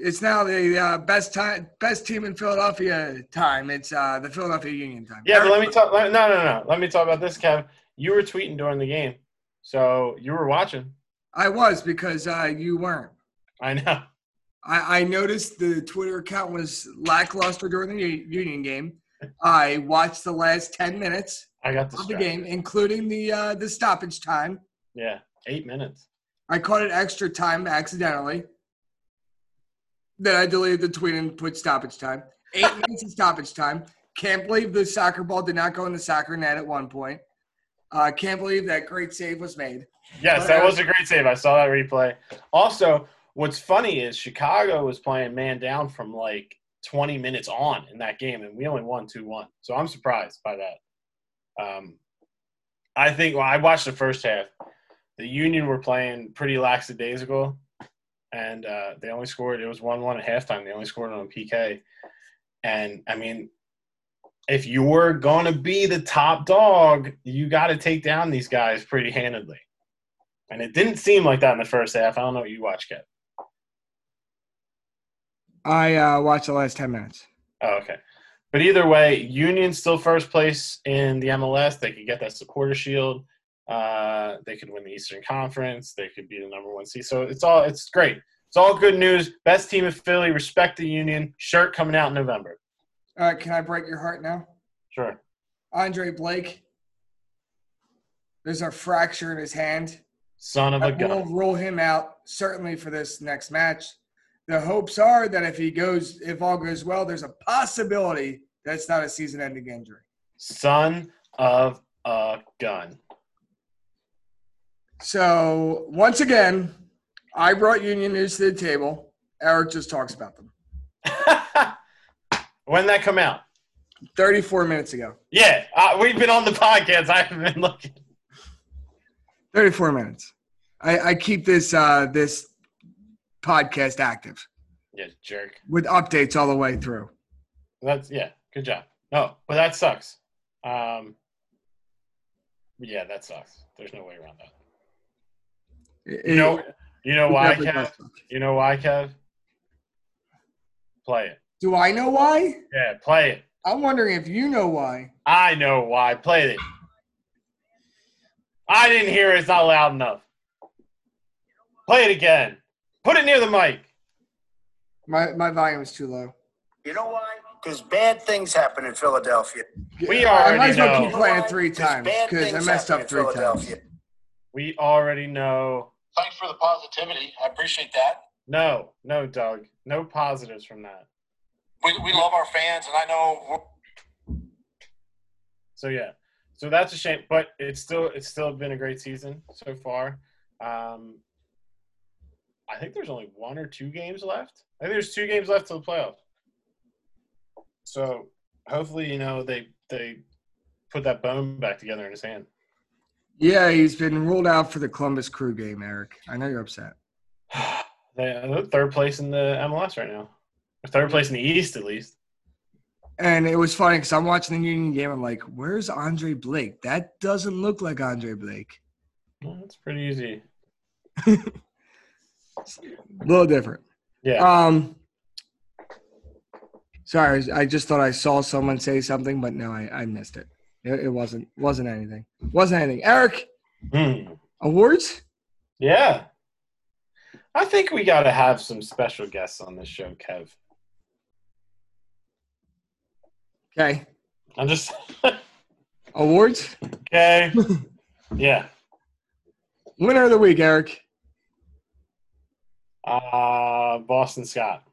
It's now the uh, best time, best team in Philadelphia time. It's uh, the Philadelphia Union time. Yeah, but let me talk. Let, no, no, no. Let me talk about this, Kev. You were tweeting during the game, so you were watching. I was because uh, you weren't. I know. I, I noticed the Twitter account was lackluster during the Union game. I watched the last ten minutes I got of the game, including the uh, the stoppage time. Yeah, eight minutes. I caught it extra time accidentally. Then I deleted the tweet and put stoppage time. Eight minutes of stoppage time. Can't believe the soccer ball did not go in the soccer net at one point. Uh, can't believe that great save was made. Yes, that was a great save. I saw that replay. Also, what's funny is Chicago was playing man down from like 20 minutes on in that game, and we only won 2 1. So I'm surprised by that. Um, I think, well, I watched the first half. The Union were playing pretty lackadaisical, and uh, they only scored, it was 1 1 at halftime. They only scored on a PK. And I mean, if you were going to be the top dog, you got to take down these guys pretty handedly. And it didn't seem like that in the first half. I don't know what you watched, Kev. I uh, watched the last 10 minutes. Oh, okay. But either way, Union's still first place in the MLS. They could get that supporter shield. Uh, they could win the Eastern Conference. They could be the number one seed. So it's all it's great. It's all good news. Best team in Philly. Respect the Union. Shirt coming out in November. All right, can I break your heart now? Sure. Andre Blake. There's a fracture in his hand. Son of a gun. rule him out certainly for this next match. The hopes are that if he goes, if all goes well, there's a possibility that's not a season-ending injury. Son of a gun. So once again, I brought Union news to the table. Eric just talks about them. when that come out? 34 minutes ago. Yeah, uh, we've been on the podcast. I haven't been looking. 34 minutes. I, I keep this uh, this podcast active Yeah, jerk. with updates all the way through. That's yeah, good job. No, but that sucks. Um, Yeah, that sucks. There's no way around that. It- You know, you know why, definitely Kev? does. You know why, Kev? Play it. Do I know why? Yeah, play it. I'm wondering if you know why. I know why. Play it. I didn't hear it. It's not loud enough. Play it again. Put it near the mic. My my volume is too low. You know why? Because bad things happen in Philadelphia. We are. I already might as well keep playing it three 'Cause times because I messed up three times. We already know. Thanks for the positivity. I appreciate that. No, no, Doug. No positives from that. We, we love our fans, and I know So yeah, so that's a shame, but it's still it's still been a great season so far. Um, I think there's only one or two games left. I think there's two games left to the playoffs. So hopefully, you know they they put that bone back together in his hand. Yeah, he's been ruled out for the Columbus Crew game, Eric. I know you're upset. They're third place in the MLS right now. Or third place in the East, at least. And it was funny because I'm watching the Union game. I'm like, where's Andre Blake? That doesn't look like Andre Blake. Well, that's pretty easy. A little different. Yeah. Um, sorry, I just thought I saw someone say something, but no, I, I missed it. It. It wasn't wasn't anything. Wasn't anything. Eric, Hmm. awards? Yeah. I think we got to have some special guests on this show, Kev. Okay, I'm just awards. okay. yeah. Winner of the week, Eric. Uh, Boston Scott.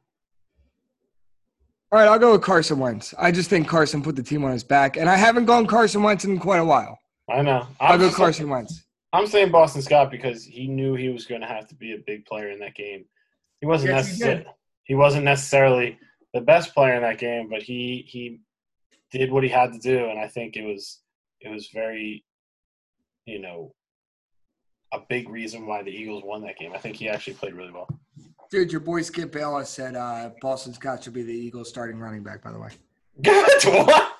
All right, I'll go with Carson Wentz. I just think Carson put the team on his back, and I haven't gone Carson Wentz in quite a while. I know. I'll I'm, go Carson Wentz. I'm saying Boston Scott because he knew he was going to have to be a big player in that game. He wasn't Yes, he necessarily did. he wasn't necessarily the best player in that game, but he he did what he had to do, and I think it was it was very, you know, a big reason why the Eagles won that game. I think he actually played really well. Dude, your boy Skip Bayless said uh, Boston Scott should be the Eagles' starting running back. By the way, what?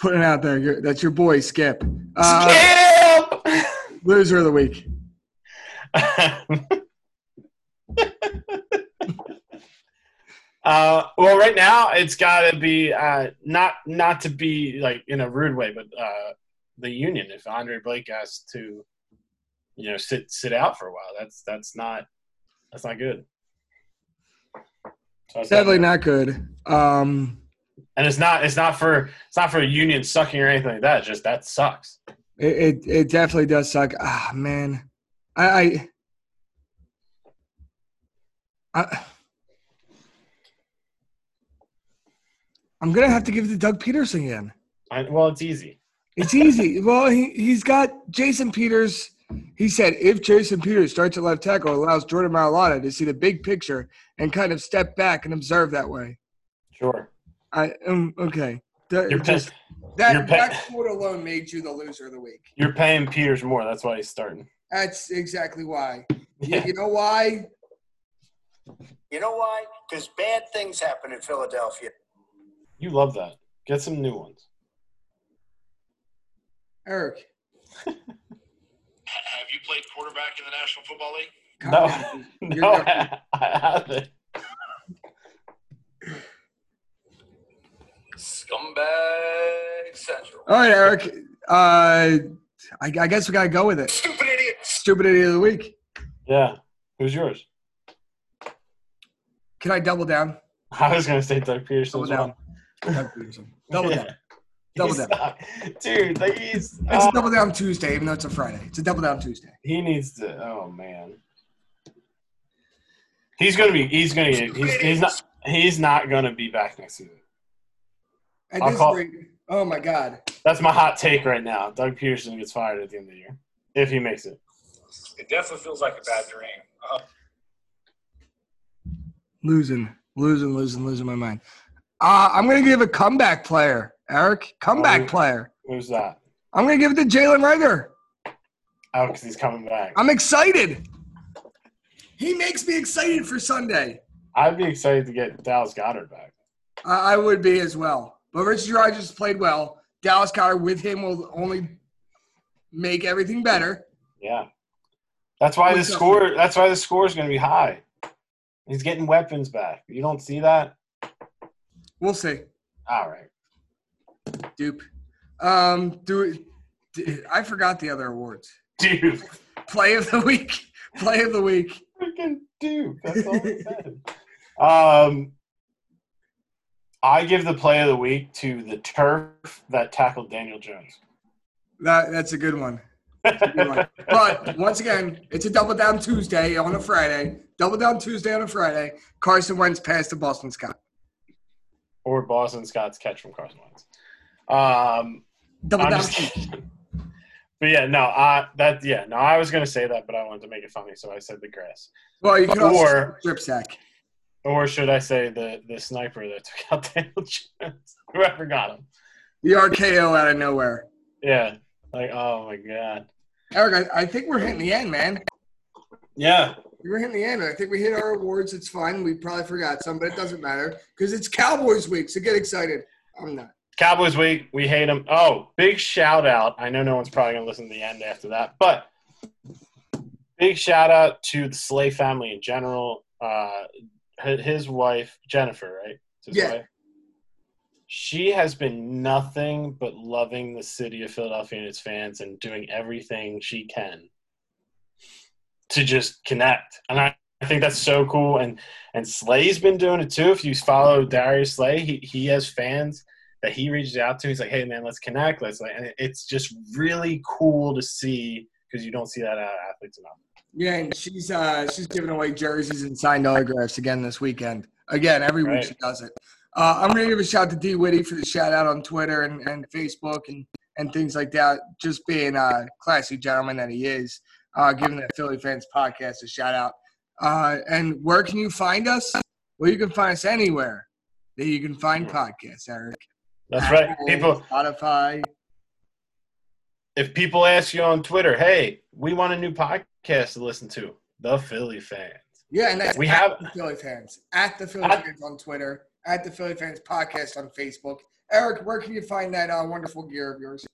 putting it out there. That's your boy Skip. Uh, Skip! loser of the week. uh, well, right now it's got to be uh, not not to be like in a rude way, but uh, the union. If Andre Blake has to, you know, sit sit out for a while, that's that's not that's not good. So Definitely not good. Um, and it's not it's not for it's not for a union sucking or anything like that. It's just that sucks. it, it it definitely does suck. Ah, man, I, I, I I'm gonna have to give it to Doug Pederson again. I, well, it's easy. It's easy. well, he he's got Jason Peters. He said if Jason Peters starts at left tackle, it allows Jordan Mailata to see the big picture and kind of step back and observe that way. Sure. I um, okay. The- You're just- pissed. that you're pa- that quote alone made you the loser of the week. You're paying Peters more. That's why he's starting. That's exactly why. You- Yeah. You know why? you know why? Because bad things happen in Philadelphia. You love that. Get some new ones. Eric. Have quarterback in the National Football League? calm No. No, definitely- I haven't. Scumbag Central. All right, Eric. Uh, I, I guess we gotta go with it. Stupid idiot. Stupid idiot of the week. Yeah. Who's yours? Can I double down? I was gonna say Doug Pederson. Double down. well. Doug Pederson. Double Yeah. down. Double down. not- dude. Like he's It's uh, a double down Tuesday, even though it's a Friday. It's a double down Tuesday. he needs to. Oh man. He's gonna be. He's gonna. He's, he's not. He's not gonna be back next season. At I'll this call- rate, oh my God. That's my hot take right now. Doug Pederson gets fired at the end of the year if he makes it. It definitely feels like a bad dream. Uh, Losing, losing, losing, losing my mind. Uh, I'm gonna give a comeback player, Eric. Comeback Oh. player. Who's that? I'm gonna give it to Jalen Reagor. Oh, because he's coming back. I'm excited. He makes me excited for Sunday. I'd be excited to get Dallas Goedert back. I I would be as well. But Richard Rodgers played well. Dallas Goedert with him will only make everything better. Yeah. That's why the up? score. That's why the score is going to be high. He's getting weapons back. You don't see that. We'll see. All right. Dupe. Um, do d- I forgot the other awards. Dude. Play of the week. Play of the week. Freaking dude. That's all I said. Um, I give the play of the week to the turf that tackled Daniel Jones. That that's a good one. That's a good one. But once again, it's a double down Tuesday on a Friday. Double down Tuesday on a Friday. Carson Wentz passed to Boston Scott. or Boston Scott's catch from Carson Wentz. Um, Double I'm down. just But yeah, no, I that yeah, no, I was gonna say that, but I wanted to make it funny, so I said the grass. Well, you can also Or- strip sack. Or should I say the the sniper that took out Daniel Jones? Whoever got him. The RKO out of nowhere. Yeah. Like, oh my god. Eric, I, I think we're hitting the end, man. Yeah. We're hitting the end. I think we hit our awards. It's fine. We probably forgot some, but it doesn't matter because it's Cowboys week. So get excited. I'm not. Cowboys week, we hate them. Oh, big shout out. I know no one's probably gonna listen to the end after that, but big shout out to the Slay family in general. Uh, his wife Jennifer, right? Yeah. wife. She has been nothing but loving the city of Philadelphia and its fans and doing everything she can to just connect. And I, I think that's so cool. And and Slay's been doing it too. If you follow Darius Slay, he, he has fans that he reaches out to. He's like, "Hey man, let's connect." Let's like, and it's just really cool to see because you don't see that out of athletes enough. Yeah, and she's uh she's giving away jerseys and signed autographs again this weekend. Again, every week Right. she does it. Uh, I'm gonna give a shout to D Whitty for the shout out on Twitter and, and Facebook and and things like that. Just being a classy gentleman that he is, uh, giving the Philly Phans podcast a shout out. Uh, and where can you find us? Well, you can find us anywhere that you can find podcasts, Eric. That's right. People, Spotify. if people ask you on Twitter, "Hey, we want a new podcast to listen to," the Philly Phans. Yeah, and that's We have- the Philly Phans at the Philly Phans on Twitter, at the Philly Phans podcast on Facebook. Eric, where can you find that uh, wonderful gear of yours?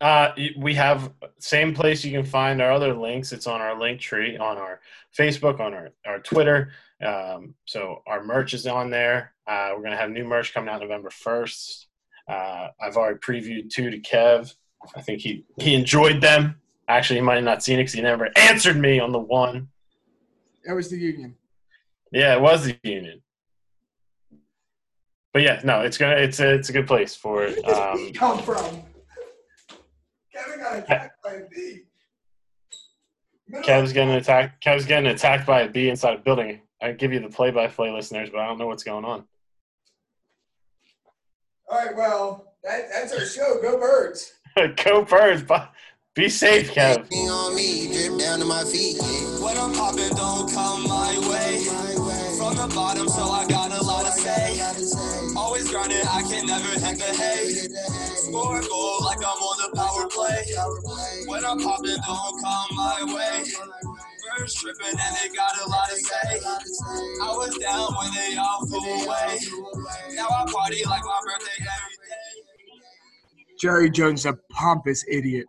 Uh, we have same place you can find our other links. It's on our link tree on our Facebook, on our, our Twitter. Um, so our merch is on there. Uh, we're gonna have new merch coming out November first. Uh, I've already previewed two to Kev. I think he he enjoyed them. Actually, he might have not seen it because he never answered me on the one. That was the Union. Yeah, it was the Union. But yeah, no, it's gonna it's a it's a good place for it. Where did Um, come from? Kevin got attacked by a bee. Kev's getting attacked. Kev's getting attacked by a bee inside a building. I give you the play-by-play listeners, but I don't know what's going on. All right, well, that, that's our show. Go birds. Go birds! bu- Be safe, Kev. on me, drip down to my feet. When I'm popping, don't come my way. From the bottom, so I got a lot to say. Always grinding, I can never hit the hay. Score a goal like I'm on the power play. When I'm popping, don't come my way. And they got a lot to say. I was down when they all flew away. Now I party like my birthday every day. Jerry Jones, a pompous idiot.